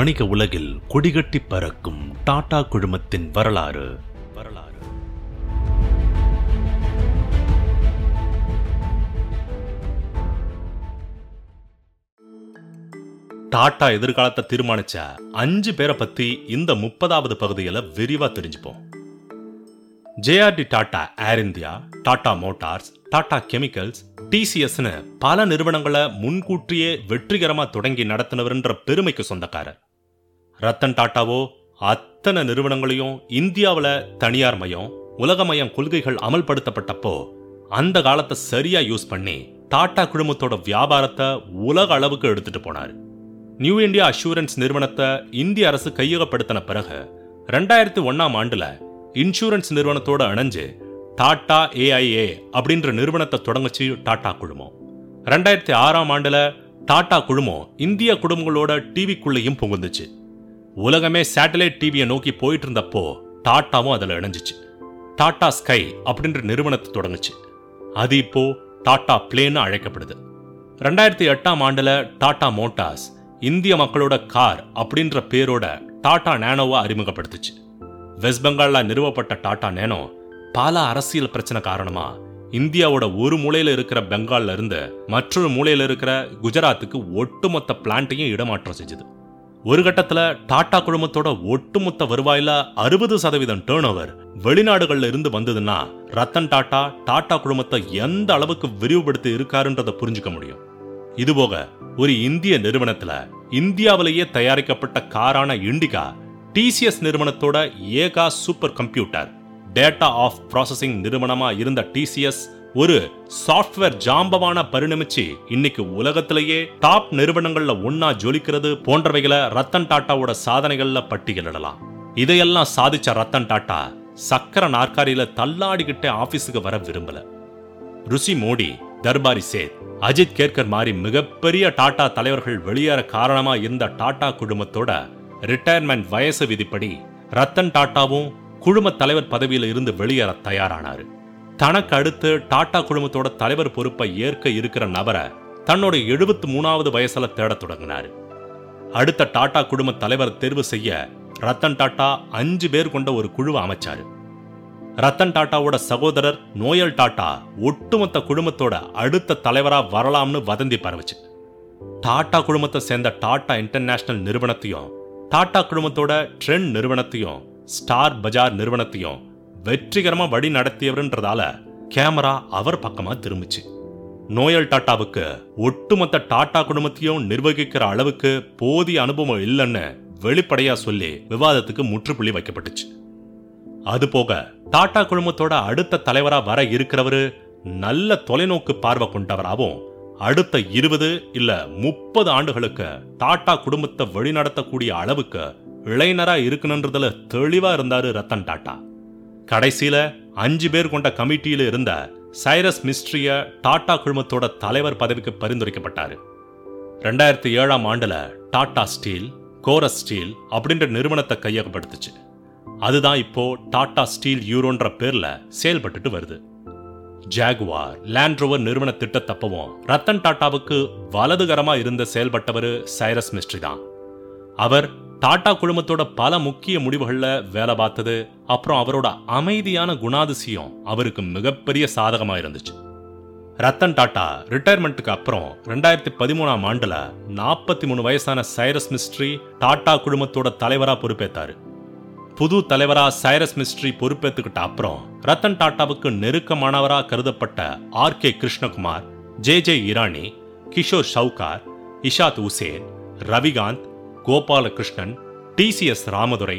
வணிக உலகில் கொடிகட்டி பறக்கும் டாடா குழுமத்தின் வரலாறு. வரலாறு டாடா எதிர்காலத்தை தீர்மானிச்ச அஞ்சு பேரை பத்தி இந்த முப்பதாவது பகுதியில விரிவா தெரிஞ்சுப்போம். JRD Tata air India Tata motors Tata chemicals டிசிஎஸ்னு பல நிறுவனங்களை முன்கூட்டியே வெற்றிகரமா தொடங்கி நடத்தினவர்ன்ற பெருமைக்கு சொந்தக்காரர். ரத்தன் டாட்டாவோ அத்தனை நிறுவனங்களையும் இந்தியாவில் தனியார் மயம் உலகமயம் கொள்கைகள் அமல்படுத்தப்பட்டப்போ அந்த காலத்தை சரியா யூஸ் பண்ணி டாடா குழுமத்தோட வியாபாரத்தை உலக அளவுக்கு எடுத்துட்டு போனார். நியூ இந்தியா அஷூரன்ஸ் நிறுவனத்தை இந்திய அரசு கையகப்படுத்தின பிறகு ரெண்டாயிரத்தி ஒன்னாம் ஆண்டுல இன்சூரன்ஸ் நிறுவனத்தோட இணைஞ்சு டாடா ஏஐஏ அப்படின்ற நிறுவனத்தை தொடங்குச்சு டாடா குழுமம். ரெண்டாயிரத்தி ஆறாம் ஆண்டுல டாடா குழுமம் இந்திய குடும்பங்களோட டிவிக்குள்ளேயும் புகுந்துச்சு. உலகமே சேட்டலைட் டிவியை நோக்கி போயிட்டு இருந்தப்போ டாட்டாவும் அதில் இணைஞ்சிச்சு. டாடா ஸ்கை அப்படின்ற நிறுவனத்தை தொடங்குச்சு. அது இப்போ டாடா பிளேன்னு அழைக்கப்படுது. ரெண்டாயிரத்தி எட்டாம் ஆண்டுல டாடா மோட்டார்ஸ் இந்திய மக்களோட கார் அப்படின்ற பேரோட டாடா நேனோவை அறிமுகப்படுத்துச்சு. வெஸ்ட் பெங்கால்ல நிறுவப்பட்ட டாடா நேனோ பல அரசியல் பிரச்சனை காரணமா இந்தியாவோட ஒரு மூலையில இருக்கிற பெங்கால்ல இருந்து மற்றொரு மூலையில இருக்கிற குஜராத்துக்கு ஒட்டுமொத்த பிளான்ட்டையும் இடமாற்றம் செஞ்சுது. ஒரு கட்டத்துல டாடா குழுமத்தோட ஒட்டுமொத்த வருவாயில அறுபது சதவீதம் டேர்ன் ஓவர் வெளிநாடுகள்ல இருந்து வந்ததுன்னா ரத்தன் டாடா டாடா குழுமத்தை எந்த அளவுக்கு விரிவுபடுத்தி இருக்காருன்றதை புரிஞ்சுக்க முடியும். இதுபோக ஒரு இந்திய நிறுவனத்துல இந்தியாவிலேயே தயாரிக்கப்பட்ட காரான இண்டிகா டிசிஎஸ் நிறுவனத்தோட Eka super computer data of processing நிறுவனமா இருந்த டிசிஎஸ் ஒரு சாஃப்ட்வேர் ஜாம்பவான பரிணமிச்சு இன்னைக்கு உலகத்திலேயே டாப் நிறுவனங்கள்ல ஒன்னா ஜொலிக்கிறது போன்றவைகளை ரத்தன் டாட்டாவோட சாதனைகள்ல பட்டியலிடலாம். இதையெல்லாம் சாதிச்ச ரத்தன் டாட்டா சக்கர நாற்காலியில தள்ளாடிக்கிட்டே ஆபீஸுக்கு வர விரும்பல. ருசி மோடி தர்பாரி சேத் அஜித் கேர்கர் மாதிரி மிகப்பெரிய டாடா தலைவர்கள் வெளியேற காரணமா இருந்த டாடா குழுமத்தோட ரிட்டையர்மெண்ட் வயசு விதிப்படி ரத்தன் டாட்டாவும் குழும தலைவர் பதவியில இருந்து வெளியேற தயாரானாரு. தனக்கு அடுத்து டாடா குழுமத்தோட தலைவர் பொறுப்பை ஏற்க இருக்கிற நபரை தன்னோட எழுபத்து மூணாவது வயசுல தேடத் தொடங்கினார். அடுத்த டாடா குழும தலைவர் தேர்வு செய்ய ரத்தன் டாட்டா அஞ்சு பேர் கொண்ட ஒரு குழுவை அமைச்சாரு. ரத்தன் டாட்டாவோட சகோதரர் நோயல் டாட்டா ஒட்டுமொத்த குழுமத்தோட அடுத்த தலைவரா வரலாம்னு வதந்தி பரவுச்சு. டாடா குழுமத்தை சேர்ந்த டாடா இன்டர்நேஷனல் நிறுவனத்தையும் டாடா குழுமத்தோட ட்ரெண்ட் நிறுவனத்தையும் ஸ்டார் பஜார் நிறுவனத்தையும் வெற்றிகரமா வழி நடத்தியவர்ன்றதால கேமரா அவர் பக்கமா திரும்பிச்சு. நோயல் டாட்டாவுக்கு ஒட்டுமொத்த டாட்டா குடும்பத்தையும் நிர்வகிக்கிற அளவுக்கு போதிய அனுபவம் இல்லைன்னு வெளிப்படையா சொல்லி விவாதத்துக்கு முற்றுப்புள்ளி வைக்கப்பட்டுச்சு. அது போக டாடா குழுமத்தோட அடுத்த தலைவரா வர இருக்கிறவரு நல்ல தொலைநோக்கு பார்வை கொண்டவராகவும் அடுத்த இருபது இல்ல முப்பது ஆண்டுகளுக்கு டாடா குடும்பத்தை வழிநடத்தக்கூடிய அளவுக்கு இளைஞரா இருக்கணுன்றதுல தெளிவா இருந்தாரு ரத்தன் டாட்டா. கடைசியில அஞ்சு பேர் கொண்ட கமிட்டியில இருந்த சைரஸ் மிஸ்ட்ரிய டாடா குழுமத்தோட தலைவர் பதவிக்கு பரிந்துரைக்கப்பட்டாரு. ரெண்டாயிரத்தி ஏழாம் ஆண்டுல டாடா ஸ்டீல் கோரஸ் ஸ்டீல் அப்படின்ற நிறுவனத்தை கையகப்படுத்துச்சு. அதுதான் இப்போ டாடா ஸ்டீல் யூரோன்ற பேர்ல செயல்பட்டுட்டு வருது. ஜாகுவார் லேண்ட்ரோவர் நிறுவன திட்டத்தப்பவும் ரத்தன் டாட்டாவுக்கு வலதுகரமா இருந்த செயல்பட்டவர் சைரஸ் மிஸ்ட்ரி தான். அவர் டாடா குழுமத்தோட பல முக்கிய முடிவுகள்ல வேலை பார்த்தது. அப்புறம் அவரோட அமைதியான குணாதிசயம் அவருக்கு மிகப்பெரிய சாதகமா இருந்துச்சு. ரத்தன் டாட்டா ரிட்டையர்மெண்ட்டுக்கு அப்புறம் ரெண்டாயிரத்தி பதிமூணாம் ஆண்டுல நாற்பத்தி மூணு வயசான சைரஸ் மிஸ்ட்ரி டாடா குழுமத்தோட தலைவரா பொறுப்பேற்றாரு புது தலைவரா சைரஸ் மிஸ்ட்ரி பொறுப்பேற்றுக்கிட்ட அப்புறம் ரத்தன் டாட்டாவுக்கு நெருக்கமானவரா கருதப்பட்ட R K Krishnakumar J J Irani Kishor Chaukar Ishaat Hussain Ravikant Gopalakrishnan TCS Ramadorai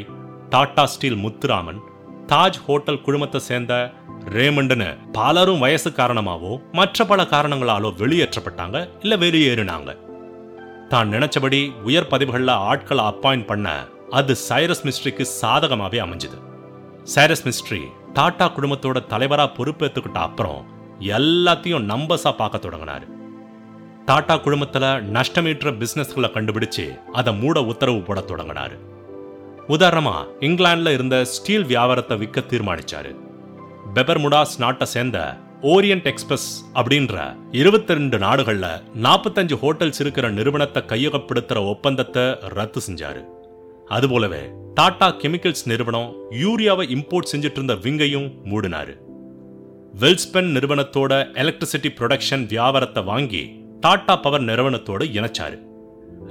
Tata steel Muthuraman Taj hotel குழுமத்தை சேர்ந்த ரேமண்டுன்னு பலரும் வயசு காரணமாவோ மற்ற பல காரணங்களாலோ வெளியேற்றப்பட்டாங்க இல்ல வெளியேறினாங்க. தான் நினைச்சபடி உயர் பதவிகளில் ஆட்களை அப்பாயிண்ட் பண்ண அது சைரஸ் மிஸ்ட்ரிக்கு சாதகமாவே அமைஞ்சது. சைரஸ் மிஸ்ட்ரி டாடா குடும்பத்தோட தலைவரா பொறுப்பேற்றுக்கிட்ட அப்புறம் எல்லாத்தையும் நம்பர்ஸா பார்க்க தொடங்கினாரு. டாடா குழுமத்துல நஷ்டமீற்ற பிஸ்னஸ்களை கண்டுபிடிச்சு அதை மூட உத்தரவு போட தொடங்கினாரு. உதாரணமா இங்கிலாந்துல இருந்த ஸ்டீல் வியாபாரத்தை விற்க தீர்மானிச்சாரு. பெபர்முடாஸ் நாட்டை சேர்ந்த ஓரியன்ட் எக்ஸ்பிரஸ் அப்படின்ற இருபத்தி ரெண்டு நாடுகள்ல நாற்பத்தஞ்சு ஹோட்டல்ஸ் இருக்கிற நிறுவனத்தை கையகப்படுத்துற ஒப்பந்தத்தை ரத்து செஞ்சாரு. அதுபோலவே டாடா கெமிக்கல்ஸ் நிறுவனம் யூரியாவை இம்போர்ட் செஞ்சுட்டு இருந்த விங்கையும் மூடினாரு. வெல்ஸ்பென் நிறுவனத்தோட எலக்ட்ரிசிட்டி ப்ரொடக்ஷன் வியாபாரத்தை வாங்கி டாடா பவர் நிறுவனத்தோடு இணைச்சாரு.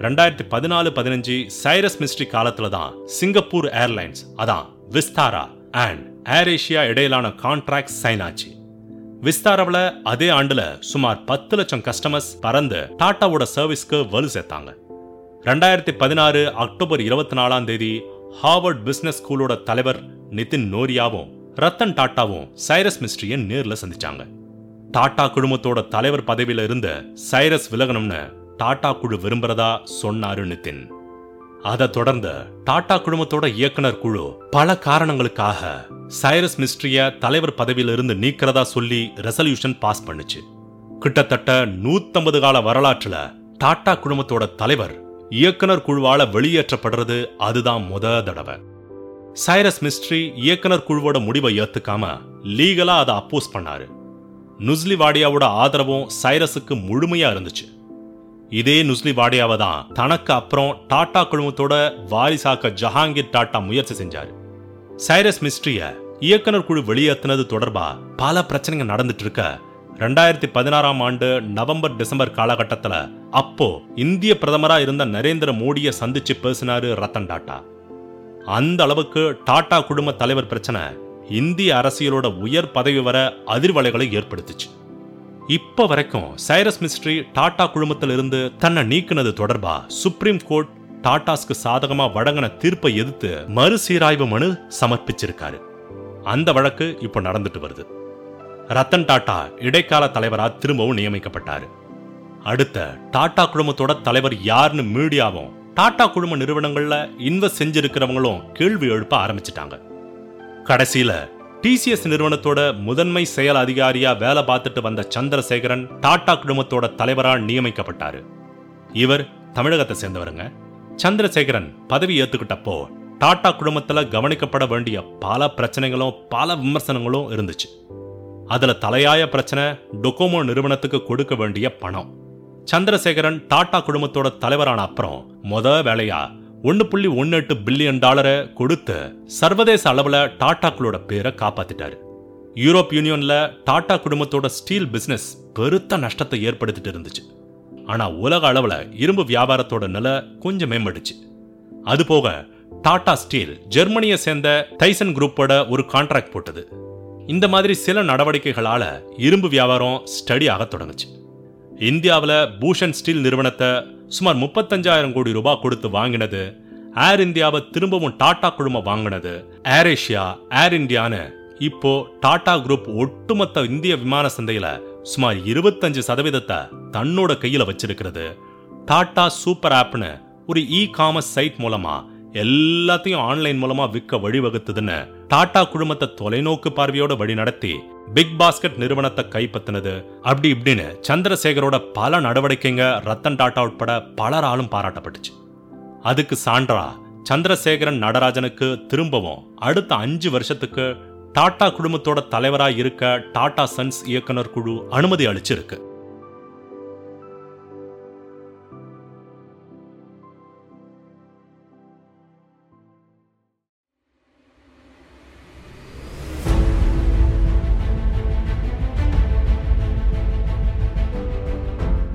ரெண்டாயிரத்தி பதினாலு பதினஞ்சு சைரஸ் மிஸ்ட்ரி காலத்துல தான் சிங்கப்பூர் ஏர்லைன்ஸ் அதான் விஸ்தாரா அண்ட் ஏர் ஏஷியா இடையிலான கான்ட்ராக்ட் சைன் ஆச்சு. விஸ்தாராவில் அதே ஆண்டுல சுமார் பத்து லட்சம் கஸ்டமர்ஸ் பறந்து டாட்டாவோட சர்வீஸ்க்கு வலு சேர்த்தாங்க. ரெண்டாயிரத்தி பதினாறு அக்டோபர் இருபத்தி நாலாம் தேதி ஹார்வர்ட் பிஸ்னஸ் ஸ்கூலோட தலைவர் நிதின் நோரியாவும் ரத்தன் டாட்டாவும் சைரஸ் மிஸ்ட்ரியை நேர்ல சந்திச்சாங்க. டாடா குழுமத்தோட தலைவர் பதவியில இருந்த சைரஸ் விலகணும்னு டாடா குழு விரும்புறதா சொன்னாரு நிதின். அதை தொடர்ந்த டாடா குழுமத்தோட இயக்குனர் குழு பல காரணங்களுக்காக சைரஸ் மிஸ்ட்ரிய தலைவர் பதவியிலிருந்து நீக்கிறதா சொல்லி ரெசல்யூஷன் பாஸ் பண்ணுச்சு. கிட்டத்தட்ட நூத்தம்பது கால வரலாற்றுல டாடா குழுமத்தோட தலைவர் இயக்குனர் குழுவால வெளியேற்றப்படுறது அதுதான் முத தடவை. சைரஸ் மிஸ்ட்ரி இயக்குனர் குழுவோட முடிவை ஏத்துக்காம லீகலா அதை அப்போஸ் பண்ணாரு. நுஸ்லி வாடியாவோட ஆதரவும் சைரஸுக்கு முழுமையா இருந்துச்சு. இதே நுஸ்லி வாடியாவை தான் தனக்கு அப்புறம் டாடா குழுமத்தோட வாரிசாக்க ஜஹாங்கீர் டாட்டா முயற்சி செஞ்சாரு. சைரஸ் மிஸ்ட்ரிய இயக்குனர் குழு வெளியேற்றினது தொடர்பா பல பிரச்சனைங்க நடந்துட்டு இருக்க ரெண்டாயிரத்தி பதினாறாம் ஆண்டு நவம்பர் டிசம்பர் காலகட்டத்துல அப்போ இந்திய பிரதமரா இருந்த நரேந்திர மோடியை சந்திச்சு பேசினாரு ரத்தன் டாட்டா. அந்த அளவுக்கு டாடா குழும தலைவர் பிரச்சனை இந்திய அரசியலோட உயர் பதவி வர அதிர்வலைகளை ஏற்படுத்துச்சு. இப்ப வரைக்கும் சைரஸ் மிஸ்ட்ரி டாடா குழுமத்திலிருந்து தன்னை நீக்கினது தொடர்பா சுப்ரீம் கோர்ட் டாடாஸ்க்கு சாதகமா வழங்கின தீர்ப்பை எதிர்த்து மறுசீராய்வு மனு சமர்ப்பிச்சிருக்காரு. அந்த வழக்கு இப்ப நடந்துட்டு வருது. ரத்தன் டாடா இடைக்கால தலைவரா திரும்பவும் நியமிக்கப்பட்டாரு. அடுத்த டாடா குழுமத்தோட தலைவர் யாருன்னு மீடியாவும் டாடா குழும நிறுவனங்கள்ல இன்வெஸ்ட் செஞ்சிருக்கிறவங்களும் கேள்வி எழுப்ப ஆரம்பிச்சிட்டாங்க. கடைசியில டிசிஎஸ் நிறுவனத்தோட முதன்மை செயல் அதிகாரியா வேலை பார்த்துட்டு வந்த சந்திரசேகரன் டாடா குழுமத்தோட தலைவரால் நியமிக்கப்பட்டாரு. இவர் தமிழகத்தை சேர்ந்தவருங்க. சந்திரசேகரன் பதவி ஏத்துக்கிட்டப்போ டாடா குழுமத்துல கவனிக்கப்பட வேண்டிய பல பிரச்சனைகளும் பல விமர்சனங்களும் இருந்துச்சு. அதுல தலையாய பிரச்சனை டொக்கோமோ நிறுவனத்துக்கு கொடுக்க வேண்டிய பணம். சந்திரசேகரன் டாடா குழுமத்தோட தலைவரான அப்புறம் முத வேலையா ஒன்னு புள்ளி ஒன்னு எட்டு பில்லியன் டாலரை கொடுத்து சர்வதேச அளவில் டாட்டாக்களோட பேரை காப்பாத்திட்டாரு. யூரோப் யூனியன்ல டாடா குடும்பத்தோட ஸ்டீல் பிசினஸ் பெருத்த நஷ்டத்தை ஏற்படுத்திட்டு இருந்துச்சு. ஆனா உலக அளவில் இரும்பு வியாபாரத்தோட நிலை கொஞ்சம் மேம்படுச்சு அது போக டாடா ஸ்டீல் ஜெர்மனியை சேர்ந்த டைசன் குரூப்போட ஒரு கான்ட்ராக்ட் போட்டது. இந்த மாதிரி சில நடவடிக்கைகளால இரும்பு வியாபாரம் ஸ்டடி ஆக தொடங்குச்சு. இந்தியாவில் பூஷன் ஸ்டீல் நிறுவனத்தை சுமார் முப்பத்தஞ்சாயிரம் கோடி ரூபாய் கொடுத்து வாங்கினது. ஏர் இந்தியாவை திரும்பவும் டாடா குழும வாங்கினது. ஏர் ஏஷியா ஏர் இந்தியான்னு இப்போ டாடா குரூப் ஒட்டுமொத்த இந்திய விமான சந்தையில சுமார் இருபத்தஞ்சு சதவீதத்தை தன்னோட கையில வச்சிருக்கிறது. டாடா சூப்பர் ஆப்னு ஒரு இ காமர்ஸ் சைட் மூலமா எல்லாத்தையும் ஆன்லைன் மூலமா விற்க வழிவகுத்துதுன்னு டாடா குழுமத்தை தொலைநோக்கு பார்வையோட வழிநடத்தி பிக் பாஸ்கெட் நிறுவனத்தை கைப்பற்றினது அப்படி இப்படின்னு சந்திரசேகரோட பல நடவடிக்கைங்க ரத்தன் டாட்டா உட்பட பலராலும் பாராட்டப்பட்டுச்சு. அதுக்கு சான்றா சந்திரசேகரன் நடராஜனுக்கு திரும்பவும் அடுத்த அஞ்சு வருஷத்துக்கு டாடா குழுமத்தோட தலைவராக இருக்க டாடா சன்ஸ் இயக்குனர் குழு அனுமதி அளிச்சிருக்கு.